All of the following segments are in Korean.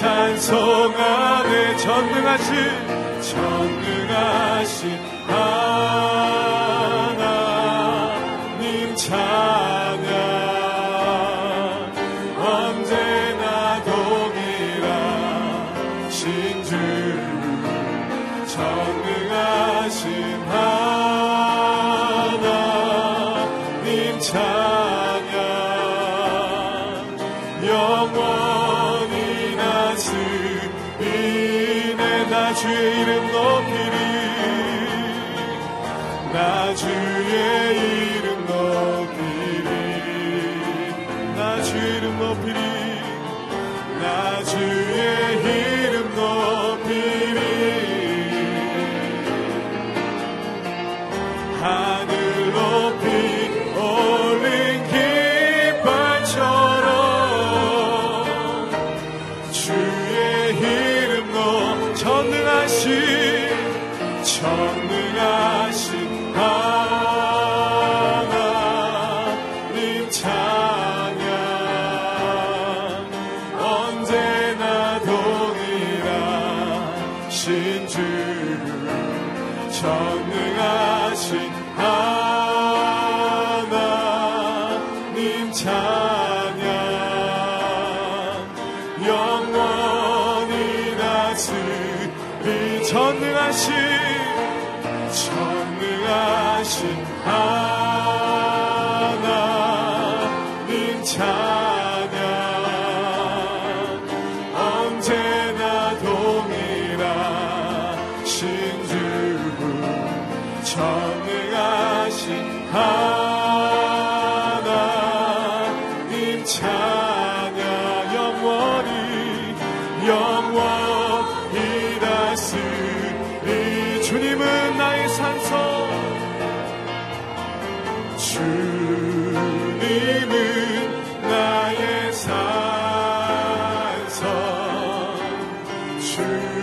찬송하네 전능하신 전능하신 하나님 찬양. 언제나 독일하신 주 전능하신 하나님 전능하신 주 전능하신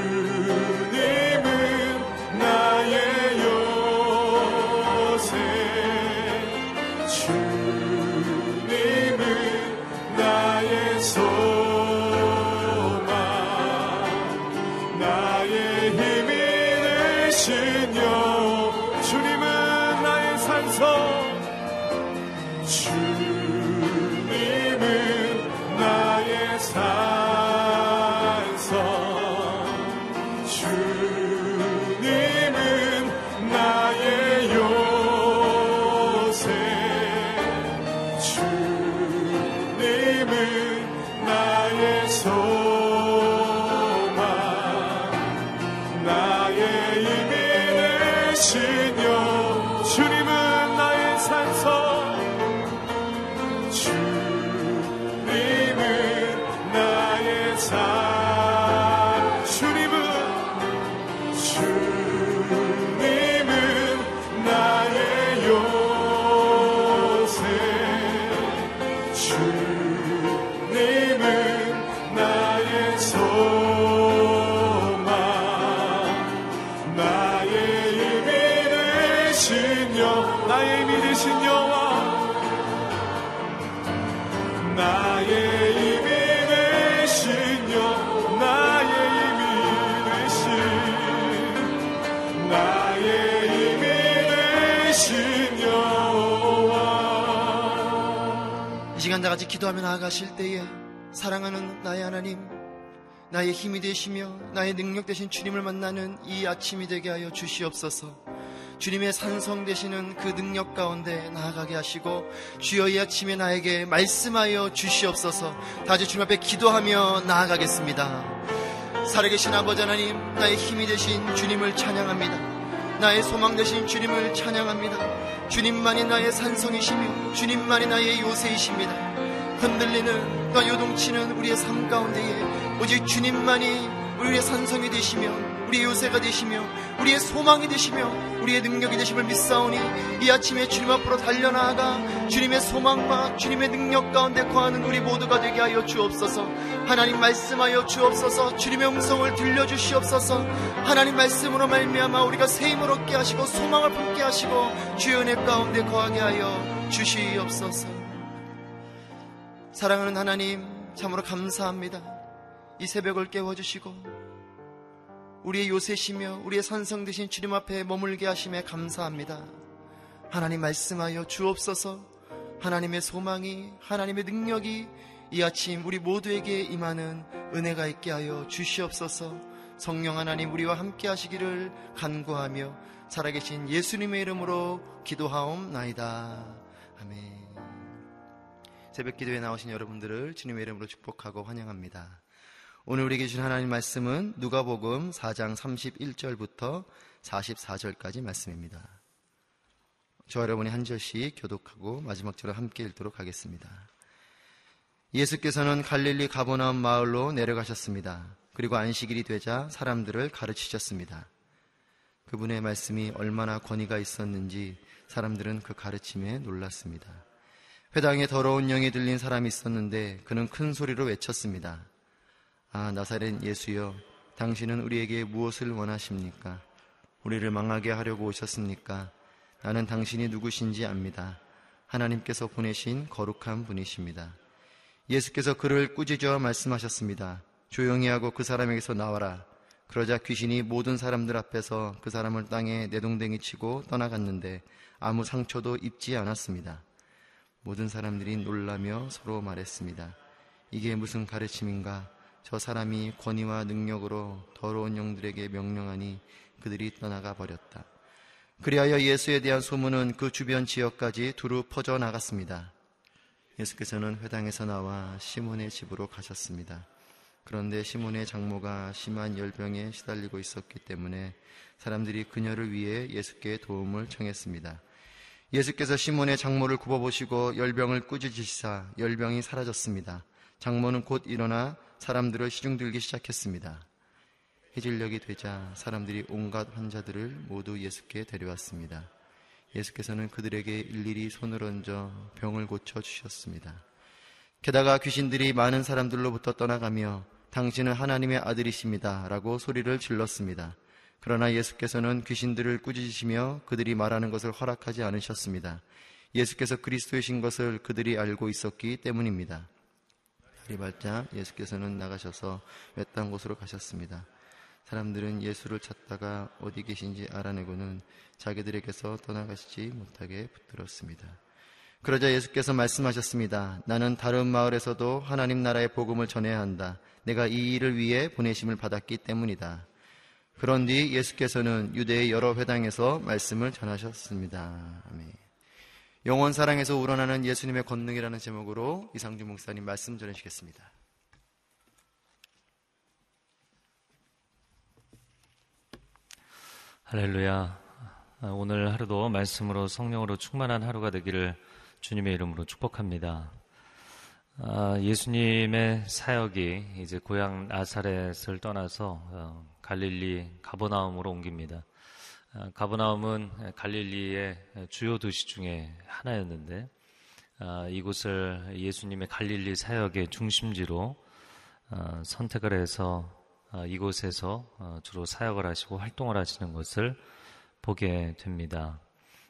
you. 기도하며 나아가실 때에 사랑하는 나의 하나님, 나의 힘이 되시며 나의 능력 되신 주님을 만나는 이 아침이 되게 하여 주시옵소서. 주님의 산성 되시는 그 능력 가운데 나아가게 하시고 주여 이 아침에 나에게 말씀하여 주시옵소서. 다시 주님 앞에 기도하며 나아가겠습니다. 살아계신 아버지 하나님, 나의 힘이 되신 주님을 찬양합니다. 나의 소망 되신 주님을 찬양합니다. 주님만이 나의 산성이시며 주님만이 나의 요새이십니다. 흔들리는 또 요동치는 우리의 삶 가운데에 오직 주님만이 우리의 산성이 되시며 우리의 요새가 되시며 우리의 소망이 되시며 우리의 능력이 되심을 믿사오니 이 아침에 주님 앞으로 달려나아가 주님의 소망과 주님의 능력 가운데 거하는 우리 모두가 되게 하여 주옵소서. 하나님 말씀하여 주옵소서. 주님의 음성을 들려주시옵소서. 하나님 말씀으로 말미암아 우리가 새 힘을 얻게 하시고 소망을 품게 하시고 주의 은혜 가운데 거하게 하여 주시옵소서 사랑하는 하나님 참으로 감사합니다 이 새벽을 깨워주시고 우리의 요새시며 우리의 산성 되신 주님 앞에 머물게 하심에 감사합니다. 하나님 말씀하여 주옵소서 하나님의 소망이 하나님의 능력이 이 아침 우리 모두에게 임하는 은혜가 있게 하여 주시옵소서 성령 하나님 우리와 함께 하시기를 간구하며 살아계신 예수님의 이름으로 기도하옵나이다. 아멘. 새벽 기도에 나오신 여러분들을 주님의 이름으로 축복하고 환영합니다. 오늘 우리에게 주신 하나님 말씀은 누가복음 4장 31절부터 44절까지 말씀입니다. 저 여러분이 한 절씩 교독하고 마지막 절을 함께 읽도록 하겠습니다. 예수께서는 갈릴리 가보나움 마을로 내려가셨습니다. 그리고 안식일이 되자 사람들을 가르치셨습니다. 그분의 말씀이 얼마나 권위가 있었는지 사람들은 그 가르침에 놀랐습니다. 회당에 더러운 영이 들린 사람이 있었는데 그는 큰 소리로 외쳤습니다. 아, 나사렛 예수여, 당신은 우리에게 무엇을 원하십니까? 우리를 망하게 하려고 오셨습니까? 나는 당신이 누구신지 압니다. 하나님께서 보내신 거룩한 분이십니다. 예수께서 그를 꾸짖어 말씀하셨습니다. 조용히 하고 그 사람에게서 나와라. 그러자 귀신이 모든 사람들 앞에서 그 사람을 땅에 내동댕이 치고 떠나갔는데 아무 상처도 입지 않았습니다. 모든 사람들이 놀라며 서로 말했습니다. 이게 무슨 가르침인가? 저 사람이 권위와 능력으로 더러운 영들에게 명령하니 그들이 떠나가 버렸다. 그리하여 예수에 대한 소문은 그 주변 지역까지 두루 퍼져 나갔습니다. 예수께서는 회당에서 나와 시몬의 집으로 가셨습니다. 그런데 시몬의 장모가 심한 열병에 시달리고 있었기 때문에 사람들이 그녀를 위해 예수께 도움을 청했습니다. 예수께서 시몬의 장모를 굽어보시고 열병을 꾸짖으시사 열병이 사라졌습니다. 장모는 곧 일어나 사람들을 시중들기 시작했습니다. 해질녘이 되자 사람들이 온갖 환자들을 모두 예수께 데려왔습니다. 예수께서는 그들에게 일일이 손을 얹어 병을 고쳐 주셨습니다. 게다가 귀신들이 많은 사람들로부터 떠나가며 당신은 하나님의 아들이십니다. 라고 소리를 질렀습니다. 그러나 예수께서는 귀신들을 꾸짖으시며 그들이 말하는 것을 허락하지 않으셨습니다. 예수께서 그리스도이신 것을 그들이 알고 있었기 때문입니다. 달이 밝자 예수께서는 나가셔서 외딴 곳으로 가셨습니다. 사람들은 예수를 찾다가 어디 계신지 알아내고는 자기들에게서 떠나가시지 못하게 붙들었습니다. 그러자 예수께서 말씀하셨습니다. 나는 다른 마을에서도 하나님 나라의 복음을 전해야 한다. 내가 이 일을 위해 보내심을 받았기 때문이다. 그런 뒤 예수께서는 유대의 여러 회당에서 말씀을 전하셨습니다. 아멘. 영원 사랑에서 우러나는 예수님의 권능이라는 제목으로 이상주 목사님 말씀 전해주시겠습니다. 할렐루야. 오늘 하루도 말씀으로 성령으로 충만한 하루가 되기를 주님의 이름으로 축복합니다. 아, 예수님의 사역이 이제 고향 나사렛을 떠나서 어, 갈릴리 가버나움으로 옮깁니다. 아, 가버나움은 갈릴리의 주요 도시 중에 하나였는데 아, 이곳을 예수님의 갈릴리 사역의 중심지로 아, 선택을 해서 이곳에서 어, 주로 사역을 하시고 활동을 하시는 것을 보게 됩니다.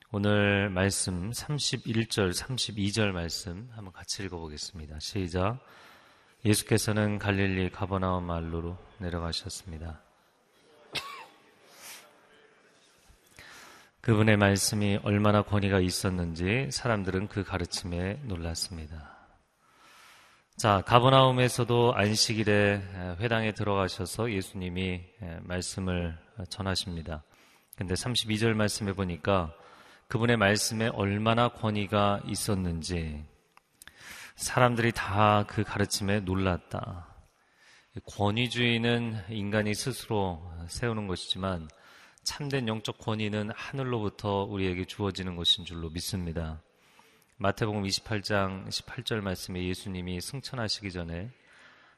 오늘 말씀 31절, 32절 말씀 한번 같이 읽어보겠습니다. 시작. 예수께서는 갈릴리 가버나움 말로로 내려가셨습니다. 그분의 말씀이 얼마나 권위가 있었는지 사람들은 그 가르침에 놀랐습니다. 자, 가버나움에서도 안식일에 회당에 들어가셔서 예수님이 말씀을 전하십니다. 근데 32절 말씀해 보니까 그분의 말씀에 얼마나 권위가 있었는지 사람들이 다 그 가르침에 놀랐다. 권위주의는 인간이 스스로 세우는 것이지만 참된 영적 권위는 하늘로부터 우리에게 주어지는 것인 줄로 믿습니다. 마태복음 28장 18절 말씀에 예수님이 승천하시기 전에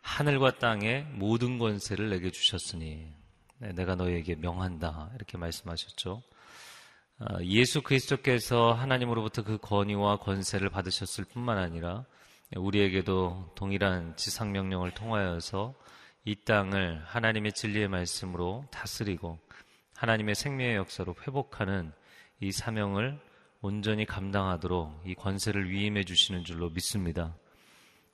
하늘과 땅의 모든 권세를 내게 주셨으니 네, 내가 너희에게 명한다 이렇게 말씀하셨죠. 아, 예수 그리스도께서 하나님으로부터 그 권위와 권세를 받으셨을 뿐만 아니라 우리에게도 동일한 지상 명령을 통하여서 이 땅을 하나님의 진리의 말씀으로 다스리고 하나님의 생명의 역사로 회복하는 이 사명을 온전히 감당하도록 이 권세를 위임해 주시는 줄로 믿습니다.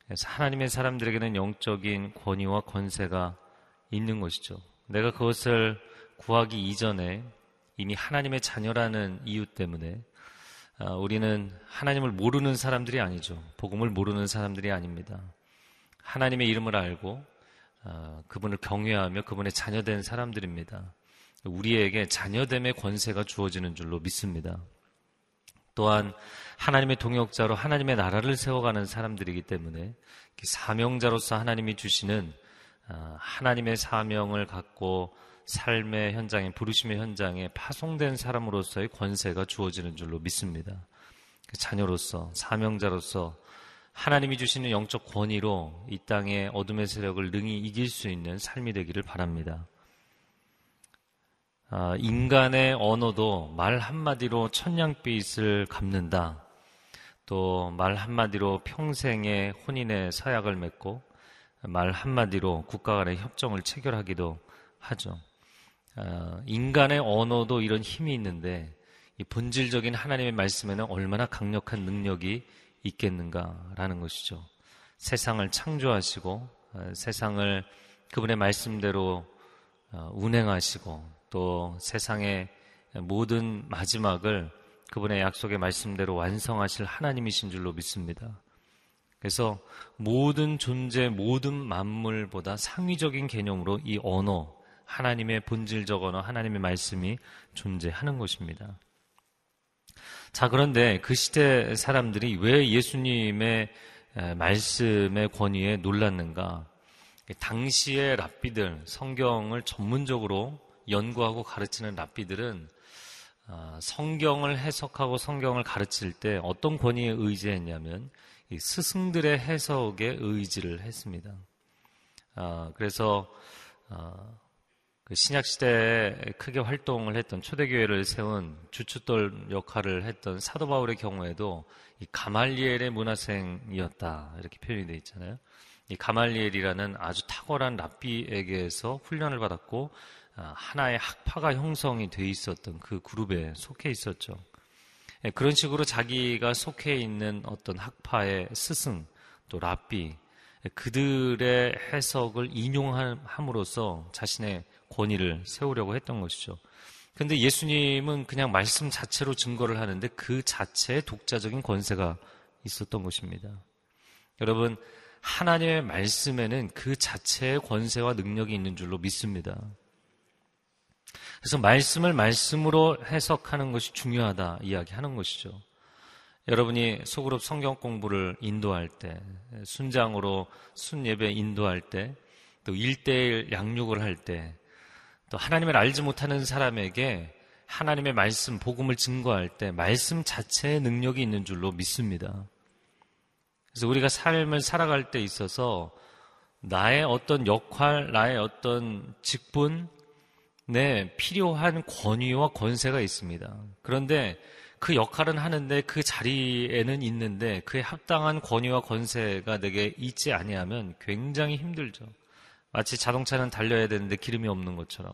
그래서 하나님의 사람들에게는 영적인 권위와 권세가 있는 것이죠. 내가 그것을 구하기 이전에 이미 하나님의 자녀라는 이유 때문에 아, 우리는 하나님을 모르는 사람들이 아니죠. 복음을 모르는 사람들이 아닙니다. 하나님의 이름을 알고 아, 그분을 경외하며 그분의 자녀된 사람들입니다. 우리에게 자녀됨의 권세가 주어지는 줄로 믿습니다. 또한 하나님의 동역자로 하나님의 나라를 세워가는 사람들이기 때문에 사명자로서 하나님이 주시는 아, 하나님의 사명을 갖고 삶의 현장에 부르심의 현장에 파송된 사람으로서의 권세가 주어지는 줄로 믿습니다. 그 자녀로서 사명자로서 하나님이 주시는 영적 권위로 이 땅의 어둠의 세력을 능히 이길 수 있는 삶이 되기를 바랍니다. 아, 인간의 언어도 말 한마디로 천냥빛을 갚는다. 또 말 한마디로 평생의 혼인의 서약을 맺고 말 한마디로 국가 간의 협정을 체결하기도 하죠. 아, 인간의 언어도 이런 힘이 있는데 이 본질적인 하나님의 말씀에는 얼마나 강력한 능력이 있겠는가라는 것이죠. 세상을 창조하시고 아, 세상을 그분의 말씀대로 운행하시고 또 세상의 모든 마지막을 그분의 약속의 말씀대로 완성하실 하나님이신 줄로 믿습니다. 그래서 모든 존재, 모든 만물보다 상위적인 개념으로 이 언어, 하나님의 본질적 언어, 하나님의 말씀이 존재하는 것입니다. 자, 그런데 그 시대 사람들이 왜 예수님의 말씀의 권위에 놀랐는가? 당시의 랍비들, 성경을 전문적으로 연구하고 가르치는 랍비들은 아, 성경을 해석하고 성경을 가르칠 때 어떤 권위에 의지했냐면 스승들의 해석에 의지를 했습니다. 아, 그래서 아, 그 신약 시대에 크게 활동을 했던 초대교회를 세운 주춧돌 역할을 했던 사도 바울의 경우에도 이 가말리엘의 문화생이었다 이렇게 표현이 되어 있잖아요. 이 가말리엘이라는 아주 탁월한 랍비에게서 훈련을 받았고 아, 하나의 학파가 형성이 돼 있었던 그 그룹에 속해 있었죠. 예, 그런 식으로 자기가 속해 있는 어떤 학파의 스승 또 랍비 예, 그들의 해석을 인용함으로써 자신의 권위를 세우려고 했던 것이죠. 근데 예수님은 그냥 말씀 자체로 증거를 하는데 그 자체에 독자적인 권세가 있었던 것입니다. 여러분, 하나님의 말씀에는 그 자체의 권세와 능력이 있는 줄로 믿습니다. 그래서 말씀을 말씀으로 해석하는 것이 중요하다 이야기하는 것이죠. 여러분이 소그룹 성경 공부를 인도할 때, 순장으로 순예배 인도할 때, 또 1대1 양육을 할 때, 또 하나님을 알지 못하는 사람에게 하나님의 말씀, 복음을 증거할 때 말씀 자체의 능력이 있는 줄로 믿습니다. 그래서 우리가 삶을 살아갈 때 있어서 나의 어떤 역할, 나의 어떤 직분, 네, 필요한 권위와 권세가 있습니다. 그런데 그 역할은 하는데 그 자리에는 있는데 그에 합당한 권위와 권세가 내게 있지 아니하면 굉장히 힘들죠. 마치 자동차는 달려야 되는데 기름이 없는 것처럼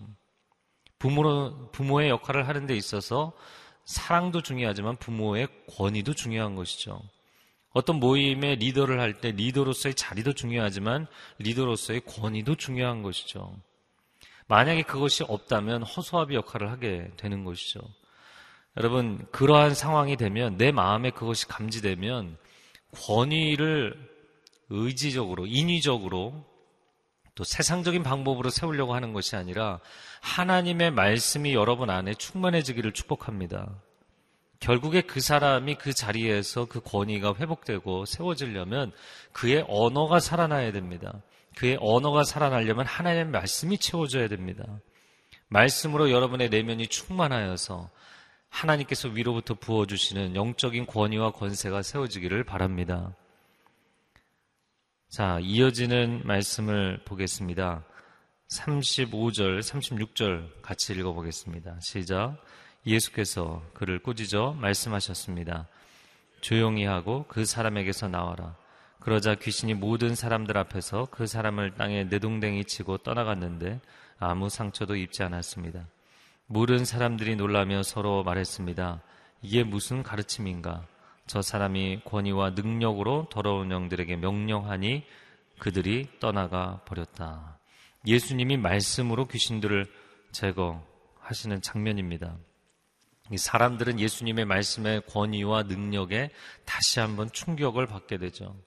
부모로 부모의 역할을 하는 데 있어서 사랑도 중요하지만 부모의 권위도 중요한 것이죠. 어떤 모임의 리더를 할 때 리더로서의 자리도 중요하지만 리더로서의 권위도 중요한 것이죠. 만약에 그것이 없다면 허수아비 역할을 하게 되는 것이죠. 여러분, 그러한 상황이 되면 내 마음에 그것이 감지되면 권위를 의지적으로, 인위적으로 또 세상적인 방법으로 세우려고 하는 것이 아니라 하나님의 말씀이 여러분 안에 충만해지기를 축복합니다. 결국에 그 사람이 그 자리에서 그 권위가 회복되고 세워지려면 그의 언어가 살아나야 됩니다. 그의 언어가 살아나려면 하나님의 말씀이 채워져야 됩니다. 말씀으로 여러분의 내면이 충만하여서 하나님께서 위로부터 부어주시는 영적인 권위와 권세가 세워지기를 바랍니다. 자, 이어지는 말씀을 보겠습니다. 35절, 36절 같이 읽어보겠습니다. 시작. 예수께서 그를 꾸짖어 말씀하셨습니다. 조용히 하고 그 사람에게서 나와라. 그러자 귀신이 모든 사람들 앞에서 그 사람을 땅에 내동댕이 치고 떠나갔는데 아무 상처도 입지 않았습니다. 모든 사람들이 놀라며 서로 말했습니다. 이게 무슨 가르침인가? 저 사람이 권위와 능력으로 더러운 영들에게 명령하니 그들이 떠나가 버렸다. 예수님이 말씀으로 귀신들을 제거하시는 장면입니다. 사람들은 예수님의 말씀의 권위와 능력에 다시 한번 충격을 받게 되죠.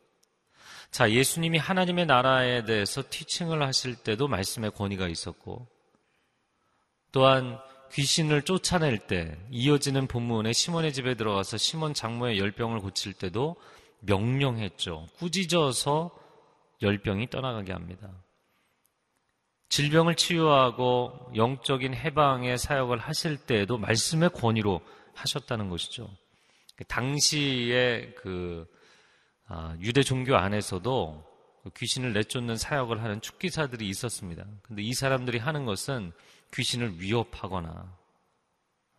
자, 예수님이 하나님의 나라에 대해서 티칭을 하실 때도 말씀의 권위가 있었고, 또한 귀신을 쫓아낼 때 이어지는 본문에 시몬의 집에 들어가서 시몬 장모의 열병을 고칠 때도 명령했죠. 꾸짖어서 열병이 떠나가게 합니다. 질병을 치유하고 영적인 해방의 사역을 하실 때에도 말씀의 권위로 하셨다는 것이죠. 당시에 그 아, 유대 종교 안에서도 귀신을 내쫓는 사역을 하는 축기사들이 있었습니다. 근데 이 사람들이 하는 것은 귀신을 위협하거나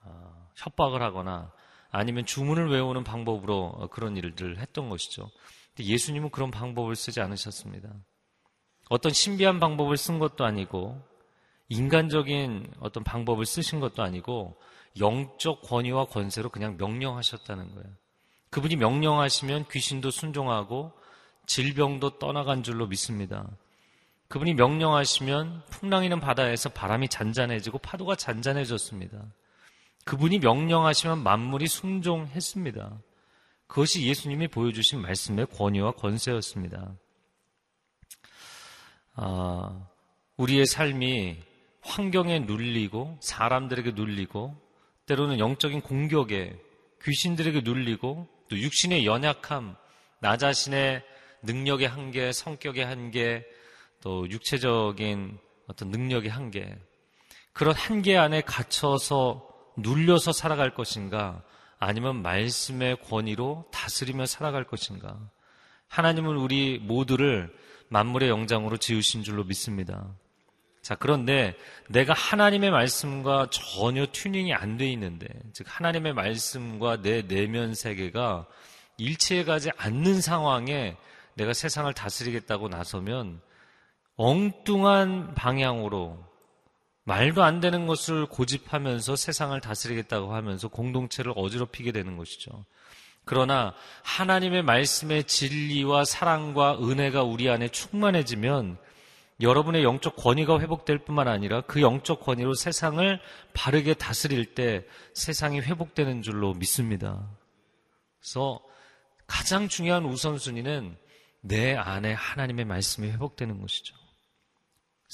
어, 협박을 하거나 아니면 주문을 외우는 방법으로 어, 그런 일들을 했던 것이죠. 근데 예수님은 그런 방법을 쓰지 않으셨습니다. 어떤 신비한 방법을 쓴 것도 아니고 인간적인 어떤 방법을 쓰신 것도 아니고 영적 권위와 권세로 그냥 명령하셨다는 거예요. 그분이 명령하시면 귀신도 순종하고 질병도 떠나간 줄로 믿습니다. 그분이 명령하시면 풍랑이는 바다에서 바람이 잔잔해지고 파도가 잔잔해졌습니다. 그분이 명령하시면 만물이 순종했습니다. 그것이 예수님이 보여주신 말씀의 권위와 권세였습니다. 아, 우리의 삶이 환경에 눌리고 사람들에게 눌리고 때로는 영적인 공격에 귀신들에게 눌리고 또 육신의 연약함, 나 자신의 능력의 한계, 성격의 한계, 또 육체적인 어떤 능력의 한계, 그런 한계 안에 갇혀서 눌려서 살아갈 것인가, 아니면 말씀의 권위로 다스리며 살아갈 것인가. 하나님은 우리 모두를 만물의 영장으로 지으신 줄로 믿습니다. 자, 그런데 내가 하나님의 말씀과 전혀 튜닝이 안 돼 있는데, 즉, 하나님의 말씀과 내 내면 세계가 일치해 가지 않는 상황에 내가 세상을 다스리겠다고 나서면 엉뚱한 방향으로 말도 안 되는 것을 고집하면서 세상을 다스리겠다고 하면서 공동체를 어지럽히게 되는 것이죠. 그러나 하나님의 말씀의 진리와 사랑과 은혜가 우리 안에 충만해지면 여러분의 영적 권위가 회복될 뿐만 아니라 그 영적 권위로 세상을 바르게 다스릴 때 세상이 회복되는 줄로 믿습니다. 그래서 가장 중요한 우선순위는 내 안에 하나님의 말씀이 회복되는 것이죠.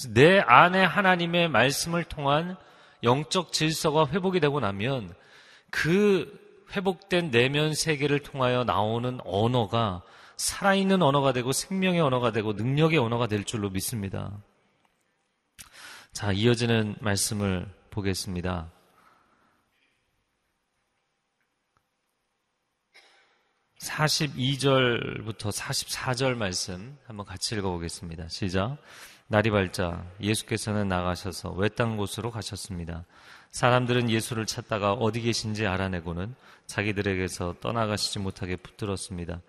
내 안에 하나님의 말씀을 통한 영적 질서가 회복이 되고 나면 그 회복된 내면 세계를 통하여 나오는 언어가 살아있는 언어가 되고 생명의 언어가 되고 능력의 언어가 될 줄로 믿습니다. 자, 이어지는 말씀을 보겠습니다. 42절부터 44절 말씀 한번 같이 읽어보겠습니다. 시작. 날이 밝자 예수께서는 나가셔서 외딴 곳으로 가셨습니다. 사람들은 예수를 찾다가 어디 계신지 알아내고는 자기들에게서 떠나가시지 못하게 붙들었습니다.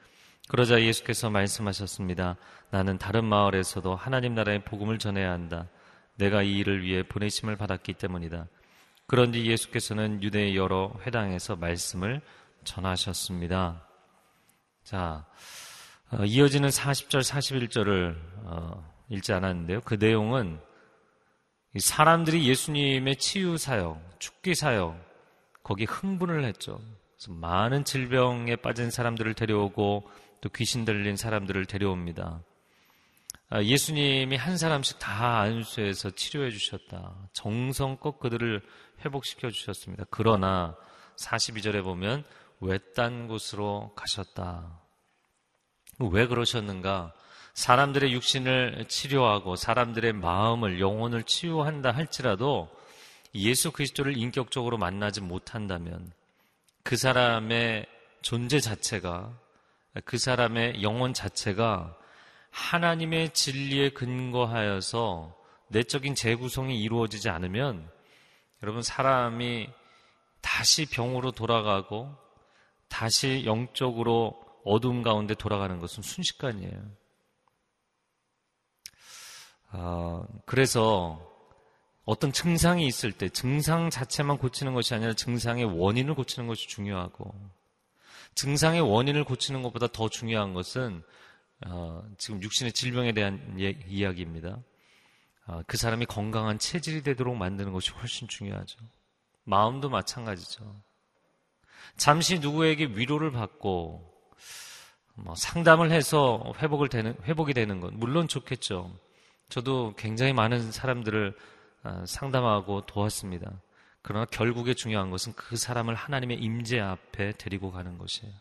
그러자 예수께서 말씀하셨습니다. 나는 다른 마을에서도 하나님 나라의 복음을 전해야 한다. 내가 이 일을 위해 보내심을 받았기 때문이다. 그런지 예수께서는 유대의 여러 회당에서 말씀을 전하셨습니다. 자, 어, 이어지는 40절, 41절을 어, 읽지 않았는데요. 그 내용은 사람들이 예수님의 치유 사역, 축기 사역, 거기 흥분을 했죠. 많은 질병에 빠진 사람들을 데려오고 또 귀신 들린 사람들을 데려옵니다. 아, 예수님이 한 사람씩 다 안수해서 치료해 주셨다. 정성껏 그들을 회복시켜 주셨습니다. 그러나 42절에 보면 외딴 곳으로 가셨다. 왜 그러셨는가? 사람들의 육신을 치료하고 사람들의 마음을 영혼을 치유한다 할지라도 예수 그리스도를 인격적으로 만나지 못한다면 그 사람의 존재 자체가 그 사람의 영혼 자체가 하나님의 진리에 근거하여서 내적인 재구성이 이루어지지 않으면 여러분 사람이 다시 병으로 돌아가고 다시 영적으로 어둠 가운데 돌아가는 것은 순식간이에요. 아, 그래서 어떤 증상이 있을 때 증상 자체만 고치는 것이 아니라 증상의 원인을 고치는 것이 중요하고 증상의 원인을 고치는 것보다 더 중요한 것은 어, 지금 육신의 질병에 대한 예, 이야기입니다. 어, 그 사람이 건강한 체질이 되도록 만드는 것이 훨씬 중요하죠. 마음도 마찬가지죠. 잠시 누구에게 위로를 받고 뭐 상담을 해서 회복을 되는 회복이 되는 건 물론 좋겠죠. 저도 굉장히 많은 사람들을 어, 상담하고 도왔습니다. 그러나 결국에 중요한 것은 그 사람을 하나님의 임재 앞에 데리고 가는 것이에요.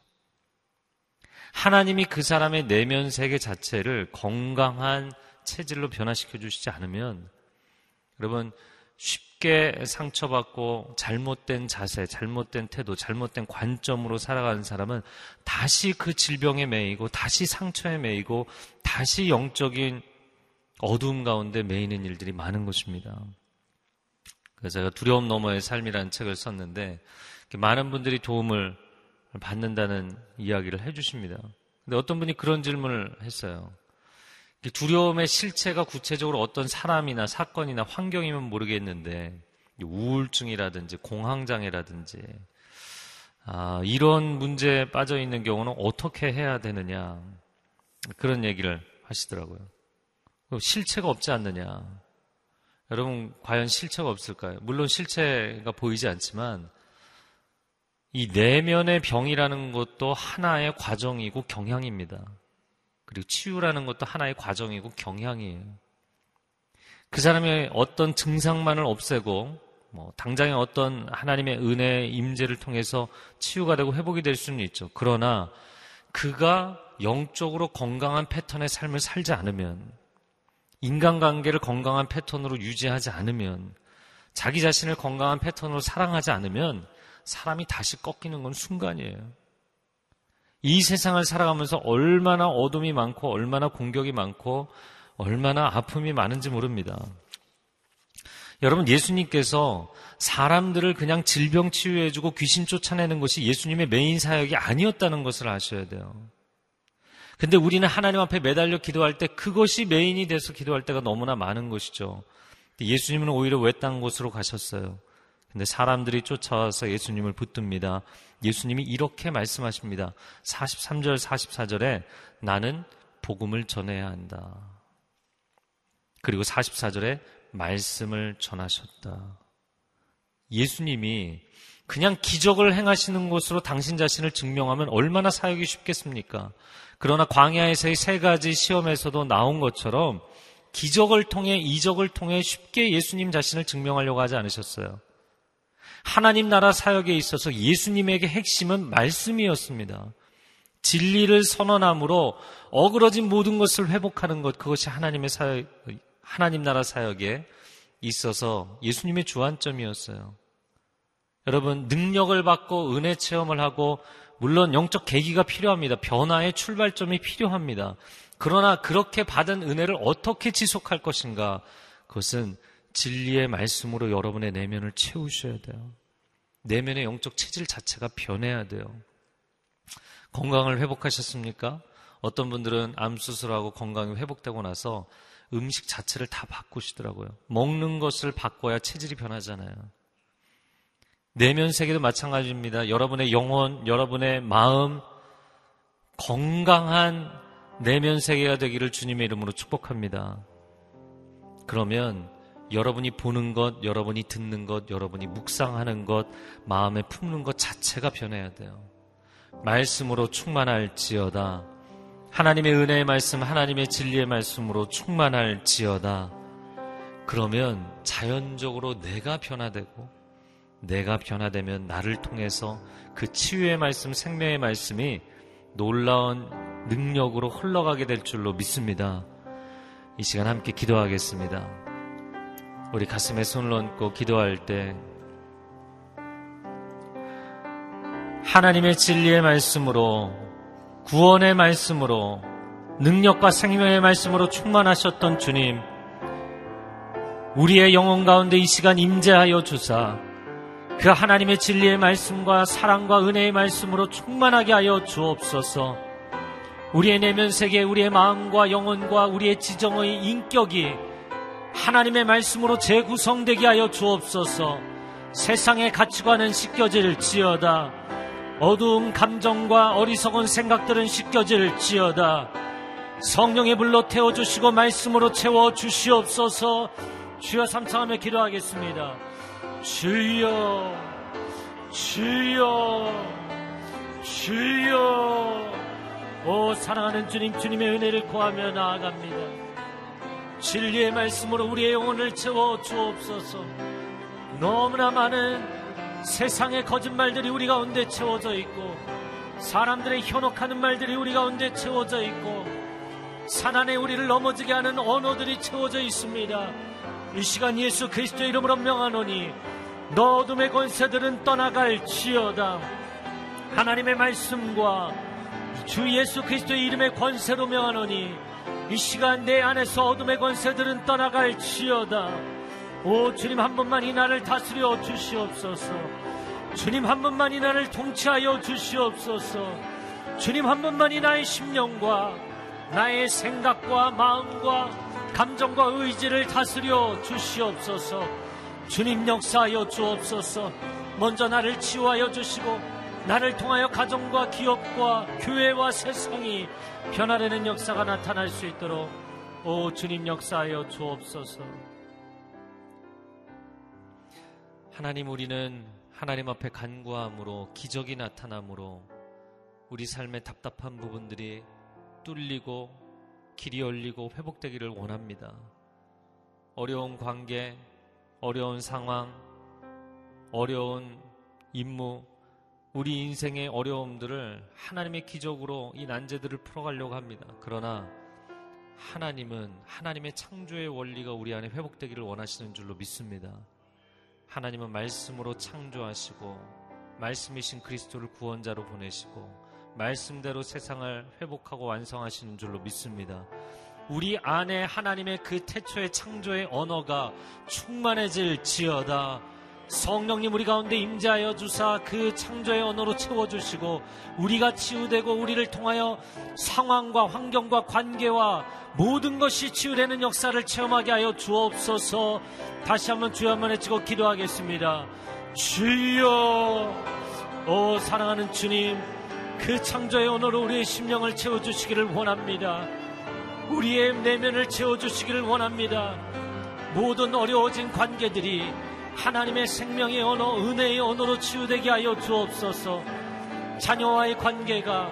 하나님이 그 사람의 내면 세계 자체를 건강한 체질로 변화시켜 주시지 않으면 여러분 쉽게 상처받고 잘못된 자세, 잘못된 태도, 잘못된 관점으로 살아가는 사람은 다시 그 질병에 매이고 다시 상처에 매이고 다시 영적인 어두움 가운데 매이는 일들이 많은 것입니다. 그래서 제가 두려움 너머의 삶이라는 책을 썼는데 많은 분들이 도움을 받는다는 이야기를 해주십니다. 근데 어떤 분이 그런 질문을 했어요. 두려움의 실체가 구체적으로 어떤 사람이나 사건이나 환경이면 모르겠는데 우울증이라든지 공황장애라든지 아, 이런 문제에 빠져 있는 경우는 어떻게 해야 되느냐 그런 얘기를 하시더라고요. 실체가 없지 않느냐. 여러분 과연 실체가 없을까요? 물론 실체가 보이지 않지만 이 내면의 병이라는 것도 하나의 과정이고 경향입니다. 그리고 치유라는 것도 하나의 과정이고 경향이에요. 그 사람의 어떤 증상만을 없애고 뭐 당장의 어떤 하나님의 은혜 임재를 통해서 치유가 되고 회복이 될 수는 있죠. 그러나 그가 영적으로 건강한 패턴의 삶을 살지 않으면 인간관계를 건강한 패턴으로 유지하지 않으면 자기 자신을 건강한 패턴으로 사랑하지 않으면 사람이 다시 꺾이는 건 순간이에요. 이 세상을 살아가면서 얼마나 어둠이 많고 얼마나 공격이 많고 얼마나 아픔이 많은지 모릅니다. 여러분 예수님께서 사람들을 그냥 질병 치유해주고 귀신 쫓아내는 것이 예수님의 메인 사역이 아니었다는 것을 아셔야 돼요. 근데 우리는 하나님 앞에 매달려 기도할 때 그것이 메인이 돼서 기도할 때가 너무나 많은 것이죠. 예수님은 오히려 외딴 곳으로 가셨어요. 근데 사람들이 쫓아와서 예수님을 붙듭니다. 예수님이 이렇게 말씀하십니다. 43절, 44절에 나는 복음을 전해야 한다. 그리고 44절에 말씀을 전하셨다. 예수님이 그냥 기적을 행하시는 것으로 당신 자신을 증명하면 얼마나 사역이 쉽겠습니까? 그러나 광야에서의 세 가지 시험에서도 나온 것처럼 기적을 통해 이적을 통해 쉽게 예수님 자신을 증명하려고 하지 않으셨어요. 하나님 나라 사역에 있어서 예수님에게 핵심은 말씀이었습니다. 진리를 선언함으로 어그러진 모든 것을 회복하는 것, 그것이 하나님의 사역, 하나님 나라 사역에 있어서 예수님의 주안점이었어요. 여러분, 능력을 받고 은혜 체험을 하고, 물론 영적 계기가 필요합니다. 변화의 출발점이 필요합니다. 그러나 그렇게 받은 은혜를 어떻게 지속할 것인가? 그것은 진리의 말씀으로 여러분의 내면을 채우셔야 돼요. 내면의 영적 체질 자체가 변해야 돼요. 건강을 회복하셨습니까? 어떤 분들은 암 수술하고 건강이 회복되고 나서 음식 자체를 다 바꾸시더라고요. 먹는 것을 바꿔야 체질이 변하잖아요. 내면 세계도 마찬가지입니다. 여러분의 영혼, 여러분의 마음, 건강한 내면 세계가 되기를 주님의 이름으로 축복합니다. 그러면 여러분이 보는 것, 여러분이 듣는 것, 여러분이 묵상하는 것, 마음에 품는 것 자체가 변해야 돼요. 말씀으로 충만할지어다. 하나님의 은혜의 말씀, 하나님의 진리의 말씀으로 충만할 지어다. 그러면 자연적으로 내가 변화되고 내가 변화되면 나를 통해서 그 치유의 말씀, 생명의 말씀이 놀라운 능력으로 흘러가게 될 줄로 믿습니다. 이 시간 함께 기도하겠습니다. 우리 가슴에 손을 얹고 기도할 때 하나님의 진리의 말씀으로 구원의 말씀으로 능력과 생명의 말씀으로 충만하셨던 주님 우리의 영혼 가운데 이 시간 임재하여 주사 그 하나님의 진리의 말씀과 사랑과 은혜의 말씀으로 충만하게 하여 주옵소서. 우리의 내면 세계, 우리의 마음과 영혼과 우리의 지정의 인격이 하나님의 말씀으로 재구성되게 하여 주옵소서. 세상의 가치관은 씻겨질 지어다. 어두운 감정과 어리석은 생각들은 씻겨질 지어다. 성령의 불로 태워 주시고 말씀으로 채워 주시옵소서. 주여 삼창하며 기도하겠습니다. 주여, 주여, 주여. 오, 사랑하는 주님, 주님의 은혜를 구하며 나아갑니다. 진리의 말씀으로 우리의 영혼을 채워 주옵소서. 너무나 많은 세상의 거짓말들이 우리 가운데 채워져 있고, 사람들의 현혹하는 말들이 우리 가운데 채워져 있고, 사난에 우리를 넘어지게 하는 언어들이 채워져 있습니다. 이 시간 예수 그리스도 이름으로 명하노니 너 어둠의 권세들은 떠나갈 지어다. 하나님의 말씀과 주 예수 그리스도의 이름의 권세로 명하노니 이 시간 내 안에서 어둠의 권세들은 떠나갈 지어다. 오 주님 한 번만 이 나를 다스려 주시옵소서. 주님 한 번만 이 나를 통치하여 주시옵소서. 주님 한 번만 이 나의 심령과 나의 생각과 마음과 감정과 의지를 다스려 주시옵소서. 주님 역사하여 주옵소서. 먼저 나를 치유하여 주시고 나를 통하여 가정과 기업과 교회와 세상이 변화되는 역사가 나타날 수 있도록 오 주님 역사하여 주옵소서. 하나님 우리는 하나님 앞에 간구함으로 기적이 나타남으로 우리 삶의 답답한 부분들이 뚫리고 길이 열리고 회복되기를 원합니다. 어려운 관계, 어려운 상황, 어려운 임무, 우리 인생의 어려움들을 하나님의 기적으로 이 난제들을 풀어가려고 합니다. 그러나 하나님은 하나님의 창조의 원리가 우리 안에 회복되기를 원하시는 줄로 믿습니다. 하나님은 말씀으로 창조하시고 말씀이신 그리스도를 구원자로 보내시고 말씀대로 세상을 회복하고 완성하시는 줄로 믿습니다. 우리 안에 하나님의 그 태초의 창조의 언어가 충만해질 지어다. 성령님 우리 가운데 임재하여 주사 그 창조의 언어로 채워주시고 우리가 치유되고 우리를 통하여 상황과 환경과 관계와 모든 것이 치유되는 역사를 체험하게 하여 주옵소서 다시 한번 주여 한번 외치고 기도하겠습니다. 주여 오 사랑하는 주님 그 창조의 언어로 우리의 심령을 채워주시기를 원합니다. 우리의 내면을 채워주시기를 원합니다. 모든 어려워진 관계들이 하나님의 생명의 언어, 은혜의 언어로 치유되게 하여 주옵소서. 자녀와의 관계가,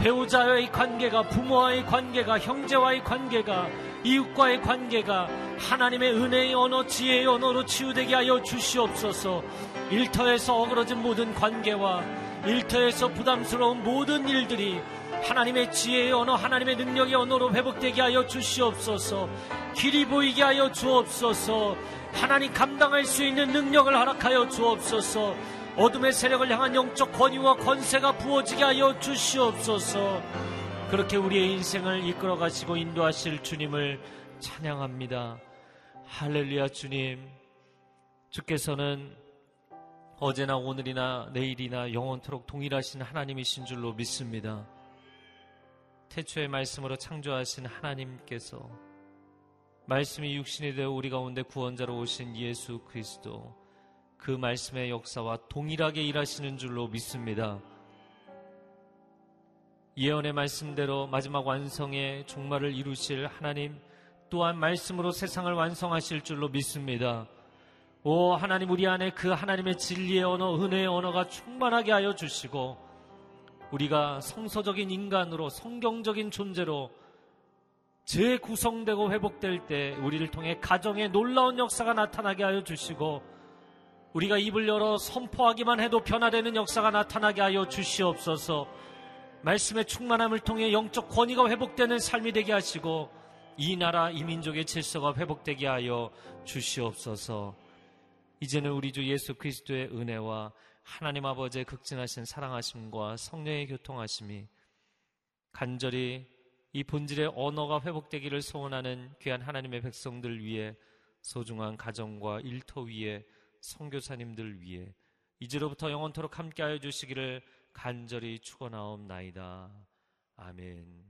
배우자와의 관계가, 부모와의 관계가, 형제와의 관계가, 이웃과의 관계가 하나님의 은혜의 언어, 지혜의 언어로 치유되게 하여 주시옵소서. 일터에서 어그러진 모든 관계와 일터에서 부담스러운 모든 일들이 하나님의 지혜의 언어, 하나님의 능력의 언어로 회복되게 하여 주시옵소서. 길이 보이게 하여 주옵소서. 하나님 감당할 수 있는 능력을 허락하여 주옵소서. 어둠의 세력을 향한 영적 권위와 권세가 부어지게 하여 주시옵소서. 그렇게 우리의 인생을 이끌어 가시고 인도하실 주님을 찬양합니다. 할렐루야 주님. 주께서는 어제나 오늘이나 내일이나 영원토록 동일하신 하나님이신 줄로 믿습니다. 태초의 말씀으로 창조하신 하나님께서 말씀이 육신이 되어 우리 가운데 구원자로 오신 예수 그리스도 그 말씀의 역사와 동일하게 일하시는 줄로 믿습니다. 예언의 말씀대로 마지막 완성의 종말을 이루실 하나님 또한 말씀으로 세상을 완성하실 줄로 믿습니다. 오 하나님 우리 안에 그 하나님의 진리의 언어, 은혜의 언어가 충만하게 하여 주시고 우리가 성서적인 인간으로 성경적인 존재로 재구성되고 회복될 때 우리를 통해 가정에 놀라운 역사가 나타나게 하여 주시고 우리가 입을 열어 선포하기만 해도 변화되는 역사가 나타나게 하여 주시옵소서. 말씀의 충만함을 통해 영적 권위가 회복되는 삶이 되게 하시고 이 나라 이 민족의 질서가 회복되게 하여 주시옵소서 이제는 우리 주 예수 그리스도의 은혜와 하나님 아버지의 극진하신 사랑하심과 성령의 교통하심이 간절히 이 본질의 언어가 회복되기를 소원하는 귀한 하나님의 백성들 위해 소중한 가정과 일터 위에 성교사님들 위해 이제로부터 영원토록 함께하여 주시기를 간절히 축원하옵나이다. 아멘.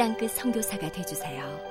땅끝 성교사가 되주세요